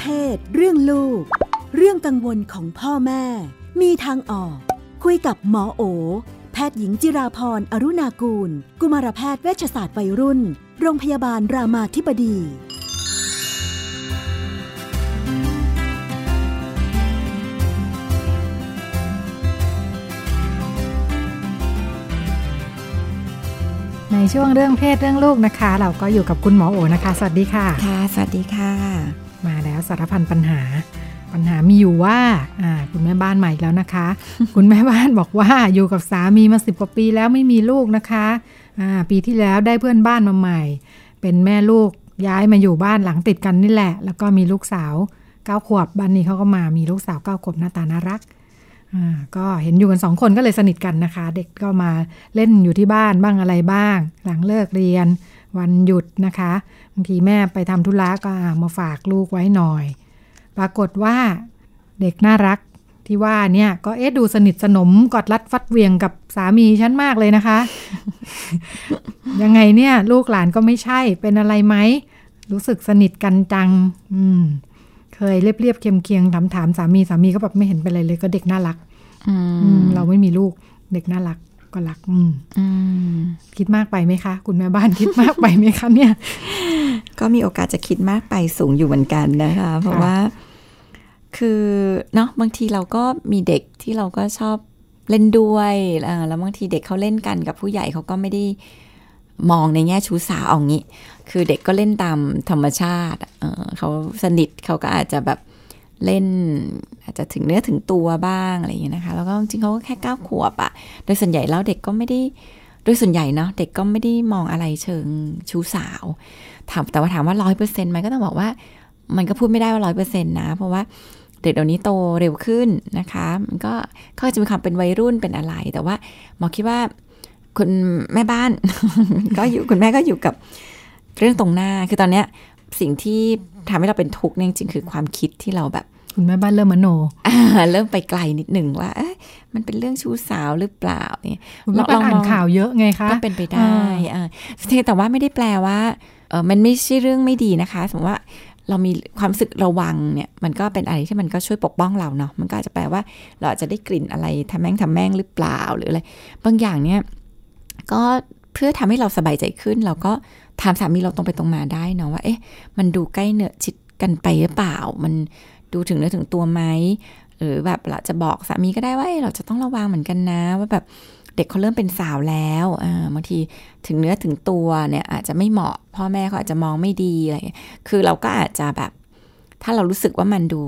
เพศ เรื่องลูก เรื่องกังวลของพ่อแม่ มีทางออก คุยกับหมอโอ แพทย์หญิงจิราพรอรุณากูล กุมารแพทย์เวชศาสตร์วัยรุ่น โรงพยาบาลรามาธิบดีในช่วงเรื่องเพศเรื่องลูกนะคะ เราก็อยู่กับคุณหมอโอนะคะ สวัสดีค่ะ ค่ะ สวัสดีค่ะ มาแล้วสารพันปัญหา ปัญหามีอยู่ว่าคุณแม่บ้านใหม่แล้วนะคะ คุณแม่บ้านบอกว่าอยู่กับสามีมาสิบกว่าปีแล้วไม่มีลูกนะคะปีที่แล้วได้เพื่อนบ้านมาใหม่ เป็นแม่ลูกย้ายมาอยู่บ้านหลังติดกันนี่แหละ แล้วก็มีลูกสาวเก้าขวบบ้านนี้เขาก็มามีลูกสาวเก้าขวบหน้าตาน่ารักก็เห็นอยู่กันสองคนก็เลยสนิทกันนะคะ เด็กก็มาเล่นอยู่ที่บ้านบ้างอะไรบ้าง หลังเลิกเรียน วันหยุดนะคะบางทีแม่ไปทำธุระก็อ่ามาฝากลูกไว้หน่อย ปรากฏว่าเด็กน่ารักที่ว่าเนี่ยก็เอ๊ะดูสนิทสนมกอดรัดฟัดเหวียงกับสามีฉันมากเลยนะคะ ยังไงเนี่ย ลูกหลานก็ไม่ใช่เป็นอะไรไหม รู้สึกสนิทกันจัง อืม เคยเรียบเรียบๆเคียงเคียงถามถามๆสามีสามีก็แบบไม่เห็นเป็นอะไรเลย ก็เด็กน่ารัก อือืมมเราไม่มีลูกเด็กน่ารัก ก็รักอืมอืมคิดมากไปไหมคะ คุณแม่บ้านคิดมากไปไหมคะเนี่ย ก็มีโอกาสจะคิดมากไปสูงอยู่เหมือนกันนะคะ เพราะว่า คือเนาะบางทีเราก็มีเด็กที่เราก็ชอบเล่นด้วยอ่าแล้วบางทีเด็กเขาเล่นกันกับผู้ใหญ่เขาก็ไม่ได้มองในแง่ชู้สาวเอางี้ คือเด็กก็เล่นตามธรรมชาติเออเขาสนิทเขาก็อาจจะแบบ เล่นอาจจะถึงเนื้อถึงตัวบ้างอะไรอย่างเงี้นะคะ แล้วก็จริงเขาก็แค่เก้าขวบอะโดยส่วนใหญ่แล้วเด็กก็ไม่ได้โดยส่วนใหญ่เนาะเด็กก็ไม่ได้มองอะไรเชิงชู้สาวถามแต่ว่าถามว่าร้อยเปอร์เซ็นต์ไหมก็ต้องบอกว่า มันก็พูดไม่ได้ว่าร้อยเปอร์เซ็นต์นะ เพราะว่าเด็กเดี๋ยวนี้โตเร็วขึ้นนะคะ มันก็เขาจะมีความเป็นวัยรุ่นเป็นอะไรแต่ว่าหมอคิดว่าคุณแม่บ้าน ก็อยู่คุณแม่ก็อยู่กับเรื่องตรงหน้าคือตอนเนี้ย สิ่งที่ทำให้เราเป็นทุกข์เนี่ยจริงๆคือความคิดที่เราแบบคุณแม่บ้านเริ่มมโนอ่าเริ่มไปไกลนิดหนึ่งว่าเอ๊ะมันเป็นเรื่องชู้สาวหรือเปล่าเนี่ยคุณแม่บ้านอ่านข่าวเยอะไงคะก็เป็นไปได้อ่าแต่ว่าไม่ได้แปลว่าเออมันไม่ใช่เรื่องไม่ดีนะคะ สมมติว่าเรามีความรู้สึกระวังเนี่ย มันก็เป็นอะไรที่มันก็ช่วยปกป้องเราเนาะมันก็อาจจะแปลว่า เราอาจจะได้กลิ่นอะไรทำแม่งทำแม่งหรือเปล่าหรืออะไรบางอย่างเนี่ยก็ เพื่อทำให้เราสบายใจขึ้น เราก็ถามสามีเราตรงไปตรงมาได้เนาะว่า เอ๊ะ มันดูใกล้เนื้อชิดกันไปหรือเปล่า มันดูถึงเนื้อถึงตัวไหมหรือแบบเราจะบอกสามีก็ได้ว่าเเราจะต้องระวังเหมือนกันนะ ว่าแบบเด็กเขาเริ่มเป็นสาวแล้วอ่าบางทีถึงเนื้อถึงตัวเนี่ยอาจจะไม่เหมาะ พ่อแม่เขาอาจจะมองไม่ดีอะไรคือเราก็อาจจะแบบ ถ้าเรารู้สึกว่ามันดู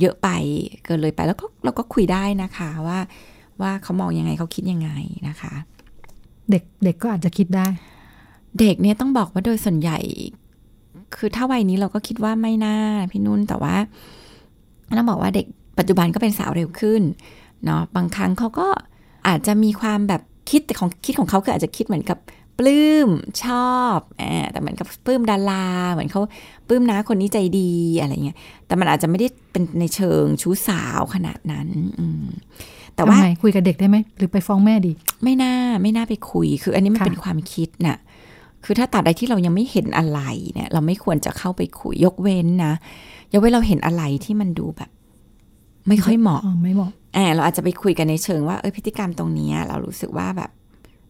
เยอะไปเกินเลยไปแล้วก็เราก็คุยได้นะคะว่าว่าเขามองยังไงเขาคิดยังไงนะคะ เด็กเด็กก็อาจจะคิดได้ เด็กเนี่ยต้องบอกว่าโดยส่วนใหญ่ คือถ้าวัยนี้เราก็คิดว่าไม่น่าพี่นุ่นแต่ว่าต้องบอกว่าเด็กปัจจุบันก็เป็นสาวเร็วขึ้นเนาะบางครั้งเขาก็อาจจะมีความแบบคิดแต่ของคิดของเขาคืออาจจะคิดเหมือนกับปลื้มชอบอแต่เหมือนกับปลื้มดาราเหมือนเขาปลื้มนะคนนี้ใจดีอะไรเงี้ยแต่มันอาจจะไม่ได้เป็นในเชิงชู้สาวขนาดนั้นอื แต่ว่าทำไมคุยกับเด็กได้ไหมหรือไปฟ้องแม่ดี ไม่น่าไม่น่าไปคุย คืออันนี้มันค่ะเป็นความคิดน่ะคือถ้าตัดใดที่เรายังไม่เห็นอะไรเนี่ยเราไม่ควรจะเข้าไปคุยยกเว้นนะยกเว้นเราเห็นอะไรที่มันดูแบบ ไม่ค่อยเหมาะอ๋อไม่เหมาะแอบเราอาจจะไปคุยกันในเชิงว่าเออพฤติกรรมตรงเนี้ยเรารู้สึกว่าแบบ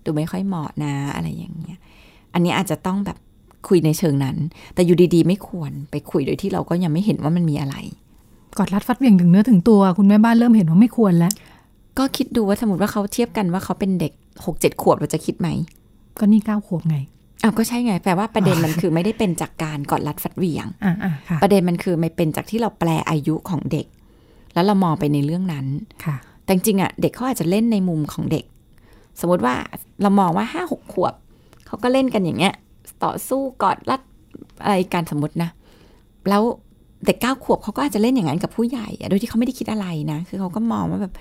ดูไม่ค่อยเหมาะนะอะไรอย่างเงี้ย อันนี้อาจจะต้องแบบคุยในเชิงนั้น แต่อยู่ดีๆ ไม่ควรไปคุยโดยที่เราก็ยังไม่เห็นว่ามันมีอะไรกอดรัดฟัดเหวี่ยงถึงเนื้อถึงตัว คุณแม่บ้านเริ่มเห็นว่าไม่ควรแล้ว ก็คิดดูว่าสมมติว่าเขาเทียบกันว่าเขาเป็นเด็กหกเจ็ดขวบเราจะคิดไหม ก็นี่เก้าขวบไงอ้าวก็ใช่ไงแปลว่าประเด็นมันคือไม่ได้เป็นจากการกอดรัดฟัดเหวี่ยงอ่าอ่าค่ะประเด็นมันคือไม่เป็นจากที่เราแปลอายุของเด็ก แล้วเรามองไปในเรื่องนั้นค่ะ แต่จริงๆอะเด็กเขาอาจจะเล่นในมุมของเด็ก สมมติว่าเรามองว่าห้าหกขวบเขาก็เล่นกันอย่างเงี้ย ต่อสู้กอดรัดอะไรกันสมมตินะ แล้วเด็กเก้าขวบเขาก็อาจจะเล่นอย่างนั้นกับผู้ใหญ่อะโดยที่เขาไม่ได้คิดอะไรนะ คือเขาก็มองว่าแบบ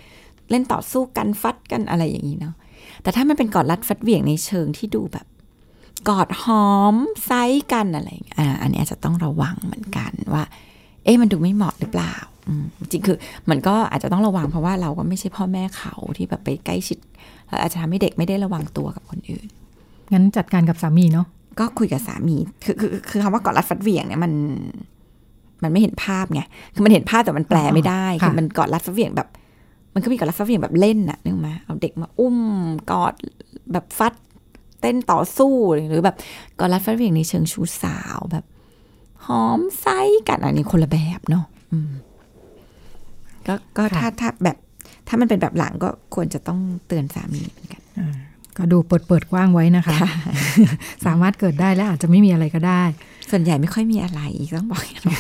เล่นต่อสู้กันฟัดกันอะไรอย่างนี้เนาะแต่ถ้ามันเป็นกอดรัดฟัดเหวี่ยงในเชิงที่ดูแบบ กอดหอมไซส์กันอะไรอย่างเงี้ยอ่าอันนี้อาจจะต้องระวังเหมือนกันว่า เอ๊ะมันดูไม่เหมาะหรือเปล่าอืมจริงคือมันก็อาจจะต้องระวังเพราะว่าเราก็ไม่ใช่พ่อแม่เขาที่แบบไปใกล้ชิดแล้วอาจจะทำให้เด็กไม่ได้ระวังตัวกับคนอื่น งั้นจัดการกับสามีเนาะก็คุยกับสามีคือคือคือคำว่ากอดรัดฟัดเหวี่ยงเนี่ยมัน มันไม่เห็นภาพไงคือมันเห็นภาพแต่มันแปลไม่ได้ค่ะคือมันกอดรัดฟัดเหวี่ยงแบบ มันก็มีกอดรัดฟัดเหวี่ยงแบบเล่นน่ะนึกไหมเอาเด็กมาอุ้มกอดแบบฟัดเต้นต่อสู้หรือแบบกอดรัดฟัดเหวี่ยงในเชิงชู้สาวแบบ หอมไซกันอันนี้คนละแบบเนาะอืมก็ก็ค่ะถ้าถ้าแบบ ถ้ามันเป็นแบบหลังก็ควรจะต้องเตือนสามีเหมือนกันอ่าก็ดูเปิดเปิดกว้างไว้นะคะ สามารถเกิดได้และอาจจะไม่มีอะไรก็ได้ ส่วนใหญ่ไม่ค่อยมีอะไรต้องบอกอย่างนี้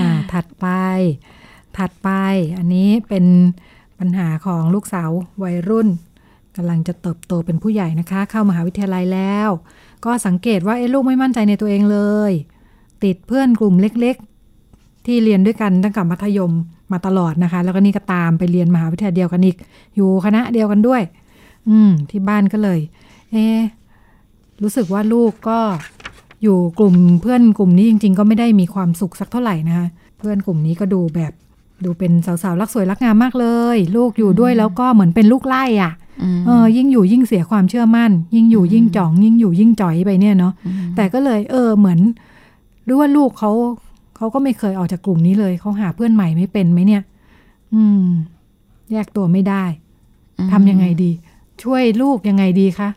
อ่าถัดไป ถัดไปอันนี้เป็นปัญหาของลูกสาววัยรุ่นกำลังจะเติบโตเป็นผู้ใหญ่นะคะ เข้ามหาวิทยาลัยแล้ว ก็สังเกตว่าเอ๊ลูกไม่มั่นใจในตัวเองเลย ติดเพื่อนกลุ่มเล็กๆ ที่เรียนด้วยกันตั้งแต่มัธยมมาตลอดนะคะ แล้วก็นี่ก็ตามไปเรียนมหาวิทยาลัยเดียวกันอีก อยู่คณะเดียวกันด้วย อืม ที่บ้านก็เลย เอรู้สึกว่าลูกก็อยู่กลุ่มเพื่อนกลุ่มนี้จริง ๆ ก็ไม่ได้มีความสุขสักเท่าไหร่นะคะเพื่อนกลุ่มนี้ก็ดูแบบ ดูเป็นสาวๆ รักสวยรักงามมากเลย ลูกอยู่ด้วยแล้วก็เหมือนเป็นลูกไล่อะเออยิ่งอยู่ยิ่งเสียความเชื่อมั่น ยิ่งอยู่ยิ่งจ่อง ยิ่งอยู่ยิ่งจ่อยไปเนี่ยเนาะแต่ก็เลย เออเหมือนหรือว่าลูกเขาเขาก็ไม่เคยออกจากกลุ่มนี้เลยเขาหาเพื่อนใหม่ไม่เป็นไหมเนี่ย อืม แยกตัวไม่ได้ทำยังไงดี ช่วยลูกยังไงดีคะ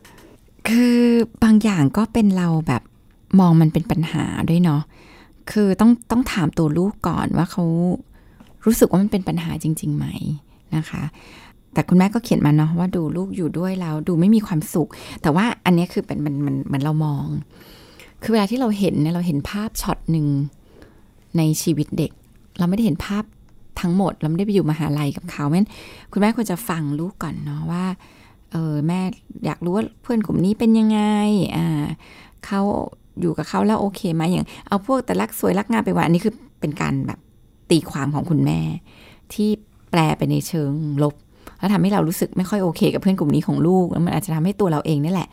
คือบางอย่างก็เป็นเราแบบมองมันเป็นปัญหาด้วยเนาะคือต้องต้องถามตัวลูกก่อนว่าเขา รู้สึกว่ามันเป็นปัญหาจริง ๆ ไหมนะคะ แต่คุณแม่ก็เขียนมาเนาะว่าดูลูกอยู่ด้วยแล้วดูไม่มีความสุข แต่ว่าอันนี้คือเป็นมันมันเหมือนเรามอง คือเวลาที่เราเห็นเนี่ยเราเห็นภาพช็อตหนึ่งในชีวิตเด็ก เราไม่ได้เห็นภาพทั้งหมด เราไม่ได้ไปอยู่มหาลัยกับเขาเพราะฉะนั้คุณแม่ควรจะฟังลูกก่อนเนาะว่าเออแม่อยากรู้ว่าเพื่อนกลุ่มนี้เป็นยังไงอ่าเขาอยู่กับเขาแล้วโอเคไหมอย่าง เอาพวกแต่รักสวยรักงามไปว่าอันนี้คือเป็นการแบบ ตีความของคุณแม่ ที่แปลไปในเชิงลบ แล้วทำให้เรารู้สึกไม่ค่อยโอเค กับเพื่อนกลุ่มนี้ของลูกแล้วมันอาจจะทำให้ตัวเราเองนี่แหละ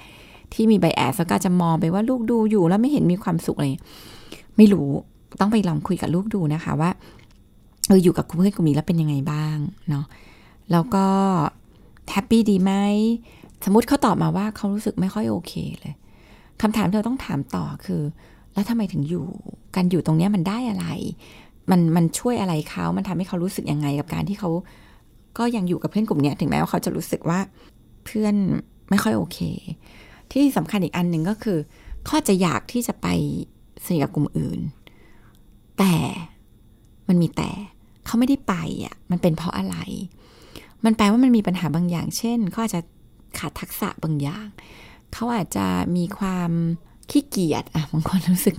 ที่มีใบแอสก็จะมองไปว่าลูกดูอยู่แล้วไม่เห็นมีความสุขอะไรไม่รู้ต้องไปลองคุยกับลูกดูนะคะว่าเอออยู่กับเพื่อนกลุ่มนี้แล้วเป็นยังไงบ้างเนาะแล้วก็แฮปปี้ดีไหมสมมติเขาตอบมาว่าเขารู้สึกไม่ค่อยโอเคเลยคำถามที่เราต้องถามต่อคือ แล้วทำไมถึงอยู่ การอยู่ตรงเนี้ยมันได้อะไร มันมันช่วยอะไรเขามันทำให้เขารู้สึกยังไงกับการที่เขาก็ยังอยู่กับเพื่อนกลุ่มเนี้ยถึงแม้ว่าเขาจะรู้สึกว่าเพื่อนไม่ค่อยโอเค ที่สำคัญอีกอันหนึ่งก็คือเขาจจะอยากที่จะไปสนิทกับกลุ่มอื่น แต่มันมีแต่เขาไม่ได้ไปอะมันเป็นเพราะอะไร มันแปลว่ามันมีปัญหาบางอย่าง เช่นเขาอาจจะขาดทักษะบางอย่าง เขาอาจจะมีความขี้เกียจอะบางคนรู้สึก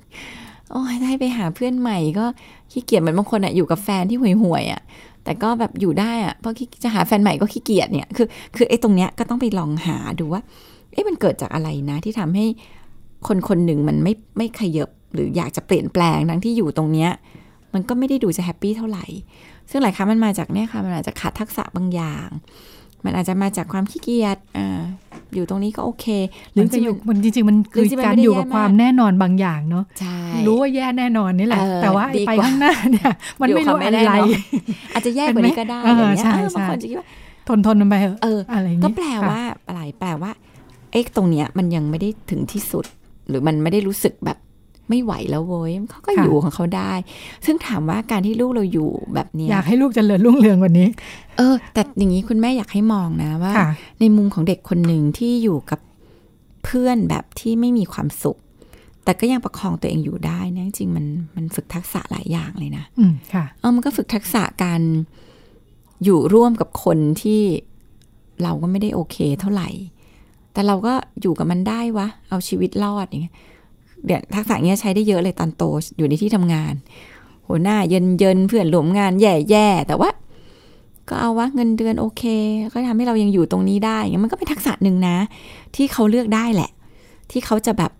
โอ้ยได้ไปหาเพื่อนใหม่ก็ขี้เกียจเหมือนบางคนอะอยู่กับแฟนที่ห่วยๆอะแต่ก็แบบอยู่ได้อะเพราะจะหาแฟนใหม่ก็ขี้เกียจเนี่ยคือคือไอ้ตรงเนี้ยก็ต้องไปลองหาดูว่าเอ๊ะมันเกิดจากอะไรนะที่ทำให้คนคนหนึ่งมันไม่ไม่ขยบหรืออยากจะเปลี่ยนแปลงทั้งที่อยู่ตรงเนี้ยมันก็ไม่ได้ดูจะแฮปปี้เท่าไหร่ ซึ่งหลายครั้งมันมาจากเนี่ยค่ะมันอาจจะขาดทักษะบางอย่าง มันอาจจะมาจากความขี้เกียจอ่าอยู่ตรงนี้ก็โอเคหหรืรืออจะอยู่มันจริงๆ มันหรืคืออจริงๆมันการไม่ได้อยู่กับแย่มากความแน่นอนบางอย่างเนาะใช่รู้ว่าแย่แน่นอนนี่แหละเออแต่ว่าไอ้ดีไปกว่าข้างหน้าเนี่ยมันอยู่ไม่กับรู้ความอะไม่แน่ไรนอนอาจจะแย่กว่านี้ก็ได้เอออะไรเงี้ยใช่เออบางใช่คนจะคิดว่าทนทนมันไปเถอะเอออะไรอย่างก็งี้แปลค่ะว่าอะไรแปลว่าเอ๊ะตรงเนี้ยมันยังไม่ได้ถึงที่สุด หรือมันไม่ได้รู้สึกแบบ ไม่ไหวแล้วเว้ยเขาก็อยู่ของเขาได้ ซึ่งถามว่าการที่ลูกเราอยู่แบบเนี้ยอยากให้ลูกเจริญรุ่งเรืองกว่านี้ เออ แต่อย่างนี้คุณแม่อยากให้มองนะว่าค่ะในมุมของเด็กคนหนึ่งที่อยู่กับเพื่อนแบบที่ไม่มีความสุข แต่ก็ยังประคองตัวเองอยู่ได้นะจริงๆมันมันฝึกทักษะหลายอย่างเลยนะ อืมค่ะเออมันก็ฝึกทักษะการอยู่ร่วมกับคนที่เราก็ไม่ได้โอเคเท่าไหร่ แต่เราก็อยู่กับมันได้วะ เอาชีวิตรอดอย่างเงี้ย เดี๋ยวทักษะเนี้ยใช้ได้เยอะเลยตอนโตอยู่ในที่ทำงานหัวหน้าเยินเยินเพื่อนหลวมงานแย่แย่แต่ว่า ก็เอาวะเงินเดือนโอเค ก็ทำให้เรายังอยู่ตรงนี้ได้เงี้ยมันก็เป็นทักษะหนึ่งนะ ที่เขาเลือกได้แหละ ที่เขาจะแบบ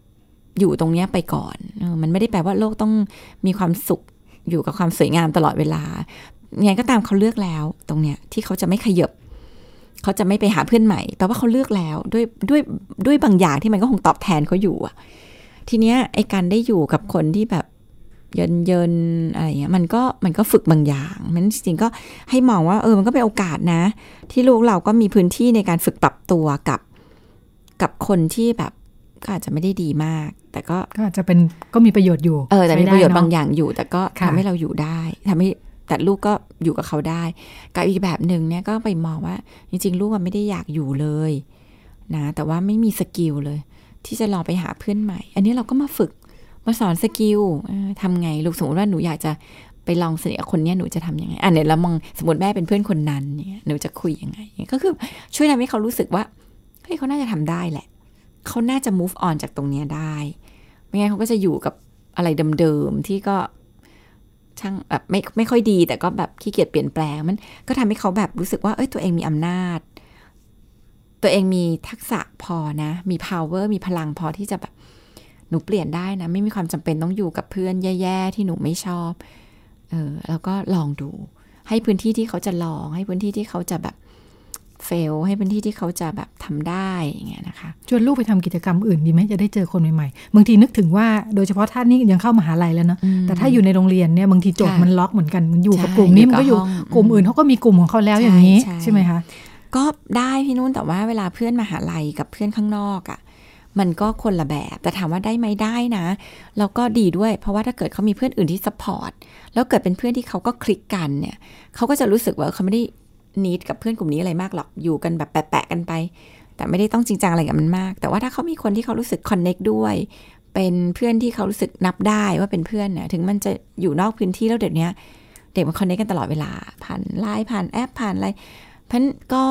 อยู่ตรงเนี้ยไปก่อน มันไม่ได้แปลว่าโลกต้องมีความสุขอยู่กับความสวยงามตลอดเวลาไงก็ตามเขาเลือกแล้วตรงเนี้ยที่เขาจะไม่ขยับเขาจะไม่ไปหาเพื่อนใหม่แปลว่าเขาเลือกแล้วด้วยด้วยด้วยบางอย่างที่มันก็คงตอบแทนเขาอยู่อะ ทีเนี้ยไอการได้อยู่กับคนที่แบบเยินเยินๆอะไรเงี้ยมันก็มันก็ฝึกบางอย่างมันจริงๆก็ให้มองว่าเออมันก็เป็นโอกาสนะ ที่ลูกเราก็มีพื้นที่ในการฝึกปรับตัวกับกับคนที่แบบก็อาจจะไม่ได้ดีมาก แต่ก็ก็อาจจะเป็นก็มีประโยชน์อยู่ เออแต่มีใช้ได้ประโยชน์เนบางอย่างอยู่ แต่ก็ค่ะทำให้เราอยู่ได้ทำให้แต่ลูกก็อยู่กับเขาได้ กับอีกแบบหนึ่งเนี่ยก็ไปมองว่า จริง ๆ ลูกมันไม่ได้อยากอยู่เลยนะแต่ว่าไม่มี skill เลย ที่จะลองไปหาเพื่อนใหม่ อันนี้เราก็มาฝึกมาสอน skill ทำไงลูกสมมติว่าหนูอยากจะไปลองสนิทกับคนนี้หนูจะทำยังไงอะเนี่ยเรามองสมมติแม่เป็นเพื่อนคนนั้นเนี่ยหนูจะคุยยังไง ก็คือช่วยทำให้เขารู้สึกว่าเฮ้ยเขาน่าจะทำได้แหละ เขาน่าจะ move on จากตรงเนี้ยได้ ไม่งั้นเขาก็จะอยู่กับอะไรเดิมๆที่ก็ช่างแบบไม่ไม่ค่อยดี แต่ก็แบบขี้เกียจเปลี่ยนแปลงมันก็ทำให้เขาแบบรู้สึกว่าเอ้ยตัวเองมีอำนาจ ตัวเองมีทักษะพอนะ มี power มีพลังพอที่จะแบบหนูเปลี่ยนได้นะ ไม่มีความจำเป็นต้องอยู่กับเพื่อนแย่ๆที่หนูไม่ชอบ เออแล้วก็ลองดู ให้พื้นที่ที่เขาจะลอง ให้พื้นที่ที่เขาจะแบบเฟล ให้พื้นที่ที่เขาจะแบบทำได้อย่างเงี้ยนะคะ ชวนลูกไปทำกิจกรรมอื่นดีไหมจะได้เจอคนใหม่ๆ บางทีนึกถึงว่าโดยเฉพาะท่านนี่ยังเข้ามหาลัยแล้วเนาะอืมแต่ถ้าอยู่ในโรงเรียนเนี่ยบางทีโจทย์ค่ะมันล็อกเหมือนกัน มันอยู่กับใช่กลุ่มนี้มันก็อยู่อยู่กับห้องกลุ่มอื่นเขาก็มีกลุ่มของเขาแล้วใช่อย่างนี้ใช่ใช่ไหมคะ ก็ได้พี่นุ่นแต่ว่าเวลาเพื่อนมหาลัยกับเพื่อนข้างนอกอะ่ะมันก็คนละแบบ แต่ถามว่าได้ไหมได้นะ แล้วก็ดีด้วย เพราะว่าถ้าเกิดเขามีเพื่อนอื่นที่สปอร์ต แล้วเกิดเป็นเพื่อนที่เขาก็คลิกกันเนี่ย เขาก็จะรู้สึกว่าเขาไม่ได้นิดกับเพื่อนกลุ่มนี้อะไรมากหรอก อยู่กันแบบแปะๆกันไป แต่ไม่ได้ต้องจริงจังอะไรกับมันมาก แต่ว่าถ้าเขามีคนที่เขารู้สึกคอนเน็กด้วย เป็นเพื่อนที่เขารู้สึกนับได้ว่าเป็นเพื่อนเนี่ย ถึงมันจะอยู่นอกพื้นที่แล้วเดี๋ยวนี้เด็กมันคอนเน็กกันตลอดเวลา ผ่านไลน์ผ่านแอปผ่านอะไร เพราะฉะนั้นก็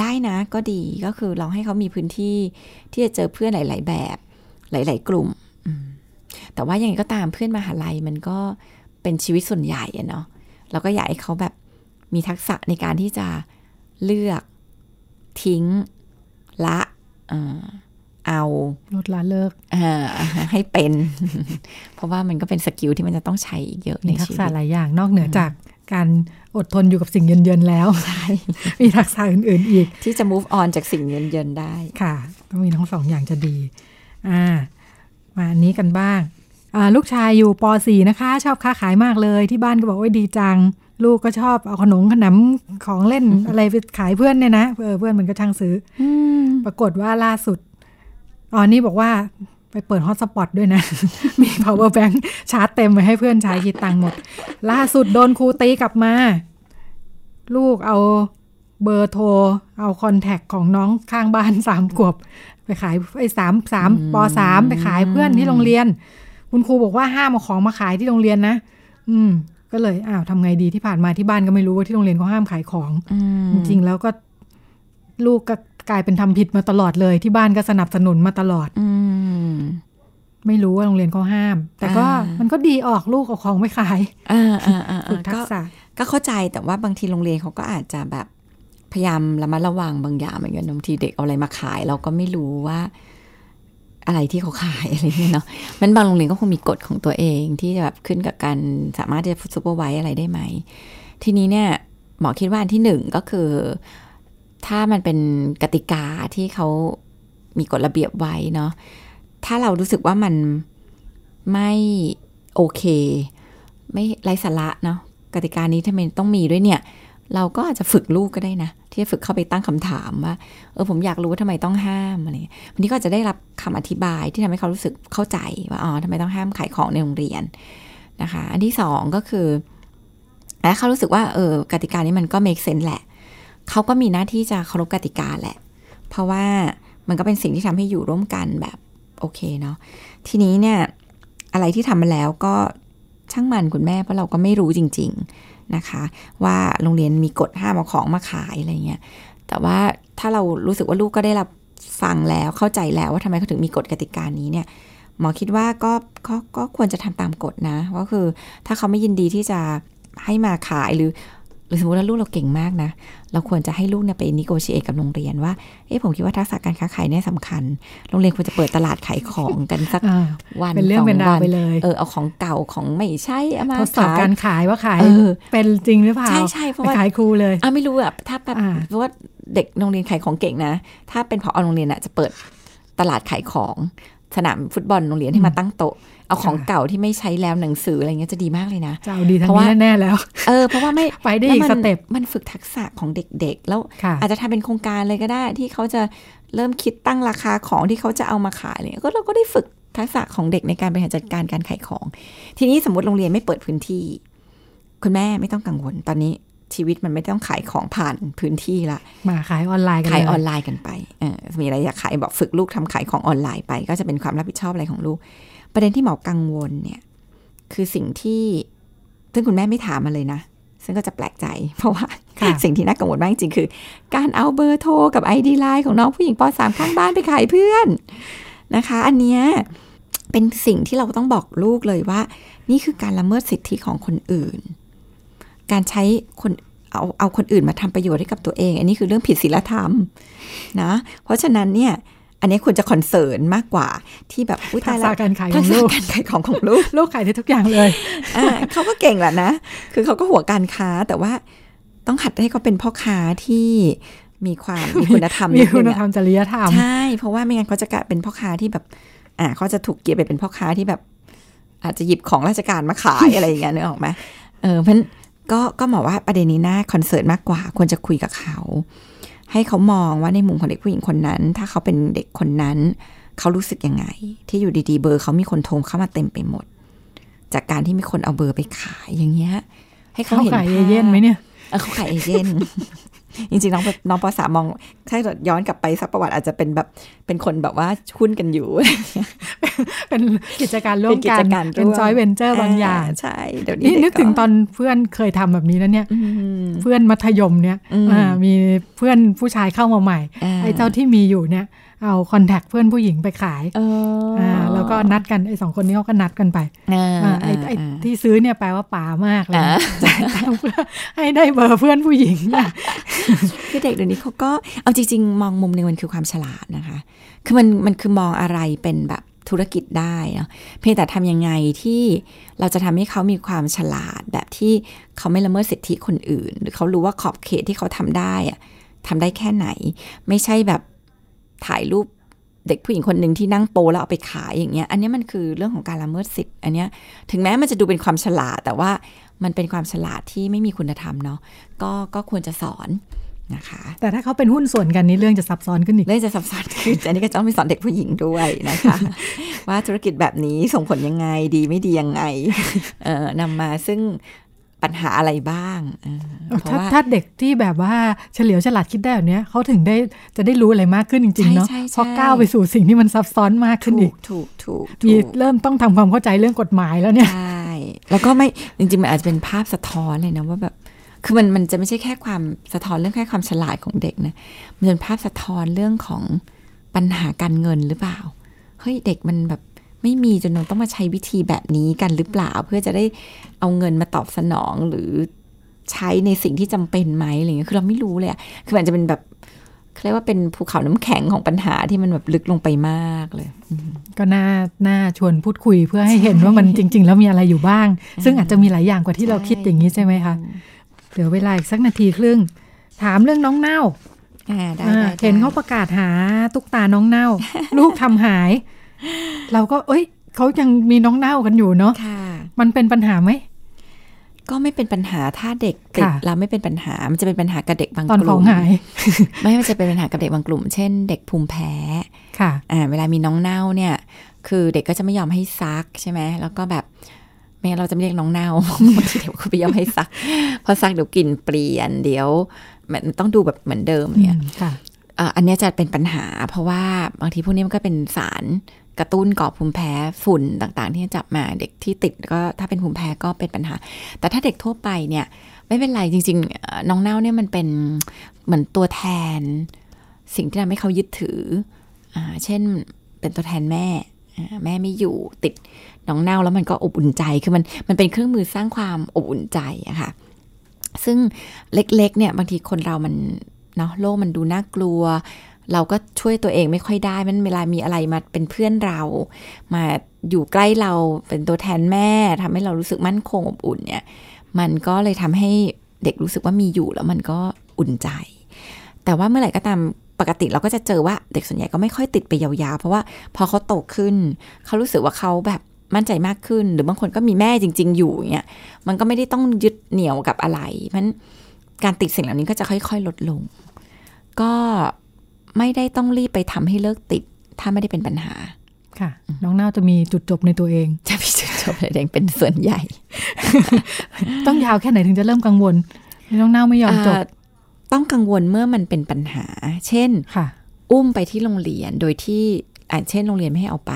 ได้นะก็ดีก็คือลองให้เขามีพื้นที่ที่จะเจอเพื่อนหลาย ๆ แบบ หลาย ๆ กลุ่มอืมแต่ว่ายังไงก็ตามเพื่อนมหาลัยมันก็เป็นชีวิตส่วนใหญ่อะเนาะเราก็อยากให้เขาแบบมีทักษะในการที่จะเลือกทิ้งละเอ่อเอาลดละเลิกเอ่อให้เป็น เพราะว่ามันก็เป็นสกิลที่มันจะต้องใช้อีกเยอะในมีทักชีษะวิตหลายอย่างนอกเหนือจาก การอดทนอยู่กับสิ่งเย็นๆแล้วใช่มีทักษะอื่นๆอีก ที่จะ move on จากสิ่งเยินๆได้ ค่ะต้องมีทั้งสองอย่างจะดี อ่า มาอันนี้กันบ้างอ่าลูกชายอยู่ป .4 นะคะ ชอบค้าขายมากเลย ที่บ้านก็บอกว่าดีจัง ลูกก็ชอบเอาขนมขนมของเล่นอะไรไปขายเพื่อนเนี่ยนะเออเพื่อนมันก็ช่างซื้ออืมปรากฏว่าล่าสุดอ๋อนี่บอกว่า ไปเปิดฮอตสปอตด้วยนะ มี power bank ชาร์จเต็มไปให้เพื่อนใช้คิดตังค์หมด ล่าสุดโดนครูตีกลับมา ลูกเอาเบอร์โทร เอาคอนแทคของน้องข้างบ้านสามขวบ ไปขายไอ้สามสามปสามไปขายเพื่อนที่โรงเรียน คุณครูบอกว่าห้ามเอาของมาขายที่โรงเรียนนะ อืม ก็เลยอ้าวทำไงดีที่ผ่านมาที่บ้านก็ไม่รู้ว่าที่โรงเรียนเขาห้ามขายของอืมจริงๆแล้วก็ลูกก็ กลายเป็นทำผิดมาตลอดเลย ที่บ้านก็สนับสนุนมาตลอด อืมไม่รู้ว่าโรงเรียนเขาห้าม แต่ก็อ่ามัมันก็ดีออกลูกเอาของไม่ขายอ่าอ่าอ่าฝึกทัก็กษะก็เข้าใจแต่ว่าบางทีโรงเรียนเขาก็อาจจะแบบพยายามระมัดระวังบางอย่างเหมือนกันบางทีเด็กเอาอะไรมาขาย เราก็ไม่รู้ว่า อะไรที่เขาขายอะไรเงี้ยเนาะมันบางโรงเรียนก็คงมีกฎของตัวเองที่จะแบบขึ้นกับการสามารถที่จะซูเปอร์ไวอะไรได้ไหม ทีนี้เนี่ยหมอคิดว่าอันที่หนึ่งก็คือ ถ้ามันเป็นกติกาที่เขามีกฎระเบียบไว้เนาะถ้าเรารู้สึกว่ามันไม่โอเค ไม่ไร้สาระเนาะกติกานี้ทำไมต้องมีด้วยเนี่ย เราก็อาจจะฝึกลูกก็ได้นะ ที่จะฝึกเข้าไปตั้งคำถามว่า เออผมอยากรู้ว่าทำไมต้องห้ามอะไรเงี้ยวันนี้ก็จะได้รับคำอธิบายที่ทำให้เขารู้สึกเข้าใจว่าอ๋อทำไมต้องห้ามขายของในโรงเรียนนะคะ อันที่สองก็คือและเขารู้สึกว่าเออกติกานี้มันก็ make sense แหละ เขาก็มีหน้าที่จะเคารพกติกาแหละ เพราะว่ามันก็เป็นสิ่งที่ทำให้อยู่ร่วมกันแบบโอเคเนาะทีนี้เนี่ยอะไรที่ทำมาแล้วก็ช่างมันคุณแม่เพราะเราก็ไม่รู้จริง ๆนะคะ ว่าโรงเรียนมีกฎห้ามเอาของมาขายอะไรเงี้ยแต่ว่าถ้าเรารู้สึกว่าลูกก็ได้รับฟังแล้วเข้าใจแล้วว่าทำไมเขาถึงมีกฎกติกานี้เนี่ยหมอคิดว่าก็ก็ก็ควรจะทำตามกฎนะก็คือ ถ้าเขาไม่ยินดีที่จะให้มาขายหรือ หรือสมมติว่าลูกเราเก่งมากนะ เราควรจะให้ลูกเนี่ยไปนิโกชิเอกับโรงเรียนว่า เอ๊ะผมคิดว่าทักษะการค้าขายเนี่ยสำคัญ โรงเรียนควรจะเปิดตลาดขายของกันสักอ่าวันเป็นเรื่องสเป็นราววัไปเลย เออเอาของเก่าของไม่ใช่เอามาทดสอบขายการขายว่าขายเออเป็นจริงหรือเปล่า ใช่ใช่เพราะว่าไปขายครูเลยอะไม่รู้อะถ้าแบบอ่าเพราะว่าเด็กโรงเรียนขายของเก่งนะ ถ้าเป็นพอโรงเรียนอะจะเปิดตลาดขายของสนามฟุตบอลโรงเรียนที่มาตั้งโต๊ะ เอาของเก่าที่ไม่ใช้แล้วหนังสืออะไรเงี้ยจะดีมากเลยนะจะเอาดีทางเพราะว่านี้แน่ๆแล้ว เออเพราะว่าไม่ไปได้อีกแล้วสมันเต็ปมันฝึกทักษะของเด็กๆ แล้วค่ะอาจจะทำเป็นโครงการเลยก็ได้ ที่เขาจะเริ่มคิดตั้งราคาของที่เขาจะเอามาขายอะไรเลยก็เราก็ได้ฝึกทักษะของเด็กในการบริหารจัดการการขายของ ทีนี้สมมติโรงเรียนไม่เปิดพื้นที่ คุณแม่ไม่ต้องกังวลตอนนี้ชีวิตมันไม่ต้องขายของผ่านพื้นที่ละ มาขายออนไลน์กันขายเลออนไลน์กันไปเออมีอะไรอยากขายบอกฝึกลูกทำขายของออนไลน์ไป ก็จะเป็นความรับผิดชอบอะไรของลูก ประเด็นที่หมอกังวลเนี่ยคือสิ่งที่ซึ่งคุณแม่ไม่ถามมาเลยนะ ซึ่งก็จะแปลกใจ เพราะว่าค่ะสิ่งที่น่ากังวลมากจริงๆคือ การเอาเบอร์โทรกับ ID Line ของน้องผู้หญิงป .3 ข้างบ้านไปขายเพื่อนนะคะ อันเนี้ยเป็นสิ่งที่เราต้องบอกลูกเลยว่า นี่คือการละเมิดสิทธิของคนอื่น การใช้คนเอาเอาคนอื่นมาทำประโยชน์ให้กับตัวเอง อันนี้คือเรื่องผิดศีลธรรมนะ เพราะฉะนั้นเนี่ย อันนี้ควรจะคอนเซิร์นมากกว่าที่แบบอุ้ยทัตายกแล้ษะวการขายขทัอกงษะลูกการขายของของลูกลูกขายได้ทุกอย่างเลยอ่าเขาก็เก่งแหละนะ คือเขาก็หัวการค้าแต่ว่าต้องหัดให้เขาเป็นพ่อค้าที่มีความมีคุณธรรมมีนิดคุนึณงธรรอะมจริยธรรมใช่ เพราะว่าไม่งั้นเขาจะกลายเป็นพ่อค้าที่แบบ อ่าเขาจะถูกเกียรติไปเป็นพ่อค้าที่แบบ อาจจะหยิบของราชการมาขายอะไรอย่างเงี้ยนึกออกไหมเออเพราะฉะนั้นก็ก็หมอว่าประเด็นนี้น่า concern มากกว่า ควรจะคุยกับเขา ให้เขามองว่าในมุมของเด็กผู้หญิงคนนั้น ถ้าเขาเป็นเด็กคนนั้น เขารู้สึกยังไง ที่อยู่ดีๆ เบอร์เขามีคนโทรเข้ามาเต็มไปหมด จากการที่มีคนเอาเบอร์ไปขายอย่างเงี้ย ให้เขาเขาเห็นขายเอภาพเย่นไหมเนี่ยเออเขาขายเอเย่นต์ จริงๆ น้องน้องปสามมองถ้าย้อนกลับไปสักประวัติอาจจะเป็นแบบเป็นคนแบบว่าหุ้นกันอยู่ เป็นกิจการร่วเป็มนกิกัจนการเป็นร่วมจอยเวนเจอร์บางอย่างใช่เดี๋ยวนี้นี่เด็นึกถึงตอนเพื่อนเคยทำแบบนี้นะเนี่ยอืมเพื่อนมัธยมเนี่ยอืมอ่ามีเพื่อนผู้ชายเข้ามาใหม่อ่าไอ้เจ้าที่มีอยู่เนี่ย เอาคอนแทคเพื่อนผู้หญิงไปขายเอออ่าแล้วก็นัดกันไอ้สองคนนี้เขาก็นัดกันไปอ่าอ่าไอ้ไอ้อ่าที่ซื้อเนี่ยแปลว่าป๋ามากเลยอ่าจ่ายตังค์เพื่อให้ได้เบอร์เพื่อนผู้หญิงอะคือเด็กเดี๋ยวนี้เขาก็เอาจริง ๆ มองมุมหนึ่งมันคือความฉลาดนะคะ คือมันมันคือมองอะไรเป็นแบบธุรกิจได้เนอะเพียงแต่ทำยังไงที่เราจะทำให้เขามีความฉลาดแบบที่เขาไม่ละเมิดสิทธิคนอื่น หรือเขารู้ว่าขอบเขตที่เขาทำได้อะทำได้แค่ไหน ไม่ใช่แบบ ถ่ายรูปเด็กผู้หญิงคนหนึ่งที่นั่งโปแล้วเอาไปขายอย่างเงี้ย อันเนี้ยมันคือเรื่องของการละเมิดสิทธิ์ อันเนี้ยถึงแม้มันจะดูเป็นความฉลาด แต่ว่ามันเป็นความฉลาดที่ไม่มีคุณธรรมเนาะก็ก็ควรจะสอนนะคะ แต่ถ้าเขาเป็นหุ้นส่วนกันนี่เรื่องจะซับซ้อนขึ้นอีกเรื่องจะซับซ้อนขึ้นอันนี้ก็ต้องไปสอนเด็กผู้หญิงด้วยนะคะ ว่าธุรกิจแบบนี้ส่งผลยังไงดีไม่ดียังไงเอ่อนำมาซึ่ง ปัญหาอะไรบ้างเออเพราะถ้าว่าถ้าเด็กที่แบบว่าเฉลียวฉลาดคิดได้แบบเนี้ยเขาถึงได้จะได้รู้อะไรมากขึ้นจริง ๆ เนาะใช่ใช่ใช่เพราะก้าวไปสู่สิ่งที่มันซับซ้อนมากขึ้นถูอีกกถูกถูกมีถูกเริ่มต้องทำความเข้าใจเรื่องกฎหมายแล้วเนี่ยใช่แล้วก็ไม่จริง ๆ มันอาจจะเป็นภาพสะท้อนเลยนะว่าแบบคือมันมันจะไม่ใช่แค่ความสะท้อนเรื่องแค่ความฉลาดของเด็กนะมันเป็นภาพสะท้อนเรื่องของปัญหาการเงินหรือเปล่าเฮ้ยเด็กมันแบบ ไม่มีจนเราต้องมาใช้วิธีแบบนี้กันหรือเปล่า เพื่อจะได้เอาเงินมาตอบสนองหรือใช้ในสิ่งที่จำเป็นไหมอะไรเงี้ยคือเราไม่รู้เลยอะคือมันจะเป็นแบบเขาเรียกว่าเป็นภูเขาน้ำแข็งของปัญหาที่มันแบบลึกลงไปมากเลย ก็น่าน่าชวนพูดคุยเพื่อให้เห็นว่ามันจริง ๆ แล้วมีอะไรอยู่บ้าง ซึ่งอาจจะมีหลายอย่างกว่าที่เราคิดอย่างนี้ใช่ไหมคะเดี๋ยวเวลาอีกสักนาทีครึ่ง ถามเรื่องน้องเน่าอ่าได้อ่าได้เห็นเขาประกาศหาตุ๊กตาน้องเน่า ลูกทำหาย เราก็เอ้ยเขายังมีน้องเน่ากันอยู่เนาะค่ะมันเป็นปัญหาไหมก็ไม่เป็นปัญหาถ้าเด็กติดค่ะแล้วไม่เป็นปัญหา มันจะเป็นปัญหากับเด็กบางตอนกขอลุ่งมหาย ไม่มันจะเป็นปัญหากับเด็กบางกลุ่ม เช่น เด็กภูมิแพ้ค่ะอ่าเวลามีน้องเน่าเนี่ย คือเด็กก็จะไม่ยอมให้ซักใช่ไหมแล้วก็แบบไม่งั้นเราจะไม่เรียกน้องเน่าบางทีเด็กก็ไม่ยอมให้ซักเพอซักเดี๋ยวกลิ่นเปลี่ยน เดี๋ยวมันต้องดูแบบเหมือนเดิมเนี่ยค่ะอะอันเนี้ยจะเป็นปัญหา เพราะว่าบางทีพวกนี้มันก็เป็นสาร กระตุ้นก่อภูมิแพ้ฝุ่นต่างๆ ที่จับมาเด็กที่ติดก็ถ้าเป็นภูมิแพ้ก็เป็นปัญหา แต่ถ้าเด็กทั่วไปเนี่ยไม่เป็นไรจริง ๆ น้องเน่าเนี่ยมันเป็นเหมือนตัวแทน สิ่งที่ทำให้เขายึดถืออเช่นเป็นตัวแทนแม่แม่ไม่อยู่ติดน้องเน่าแล้วมันก็อบอุ่นใจคือมันมันเป็นเครื่องมือสร้างความอบอุ่นใจอะค่ะซึ่งเล็กๆเนี่ยบางทีคนเรามันเนาะโลกมันดูน่ากลัว เราก็ช่วยตัวเองไม่ค่อยได้ มันเวลามีอะไรมาเป็นเพื่อนเรา มาอยู่ใกล้เราเป็นตัวแทนแม่ทำให้เรารู้สึกมั่นคงอบอุ่นเนี่ย มันก็เลยทำให้เด็กรู้สึกว่ามีอยู่แล้วมันก็อุ่นใจ แต่ว่าเมื่อไหร่ก็ตามปกติเราก็จะเจอว่าเด็กส่วนใหญ่ก็ไม่ค่อยติดไปยาวๆ เพราะว่าพอเขาโตขึ้น เขารู้สึกว่าเขาแบบมั่นใจมากขึ้น หรือบางคนก็มีแม่จริง ๆ อยู่เงี้ยมันก็ไม่ได้ต้องยึดเหนี่ยวกับอะไร เพราะฉะนั้นการติดสิ่งเหล่านี้ก็จะค่อย ๆ ลดลง ก็ ไม่ได้ต้องรีบไปทำให้เลิกติด ถ้าไม่ได้เป็นปัญหาค่ะ น้องเน่าจะมีจุดจบในตัวเอง จะมีจุดจบอะไรแดงเป็นส่วนใหญ่ ต้องยาวแค่ไหนถึงจะเริ่มกังวล น้องเน่าไม่ยอมจบเอ่อต้องกังวลเมื่อมันเป็นปัญหา เช่นค่ะ อุ้มไปที่โรงเรียนโดยที่อ่าเช่นโรงเรียนไม่ให้เอาไป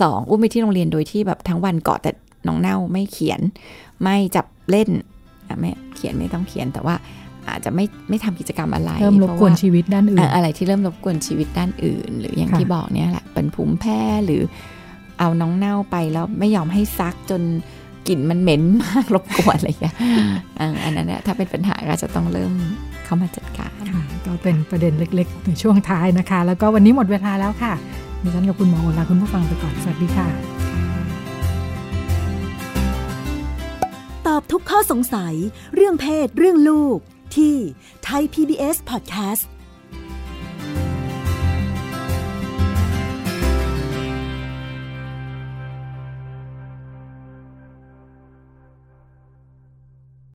สองอุ้มไปที่โรงเรียนโดยที่แบบทั้งวันเกาะแต่น้องเน่าไม่เขียน ไม่จับเล่นอะไม่เขียนไม่ต้องเขียนแต่ว่า อาจจะไม่ไม่ทำกิจกรรมอะไร เริ่มรบกวนพาะาชีวิตด้านอื่นอะอะไรที่เริ่มรบกวนชีวิตด้านอื่น หรืออย่างค่ะที่บอกเนี่ยแหละเป็นภูมิแพ้หรือเอาน้องเน่าไปแล้วไม่ยอมให้ซักจนกลิ่นมันเหม็นมากรบกวนอะไรอย่างเงี้ยอะอันนั้นเนี่ยถ้าเป็นปัญหาก็จะต้องเริ่มเข้ามาจัดการค่ะก็เป็นประเด็นเล็ก ๆ ในช่วงท้ายนะคะ แล้วก็วันนี้หมดเวลาแล้วค่ะดิฉันกับคุณหมอโอลาคุณผู้ฟังไปก่อนสวัสดีค่ะ ตอบทุกข้อสงสัย เรื่องเพศเรื่องลูก ที่ไ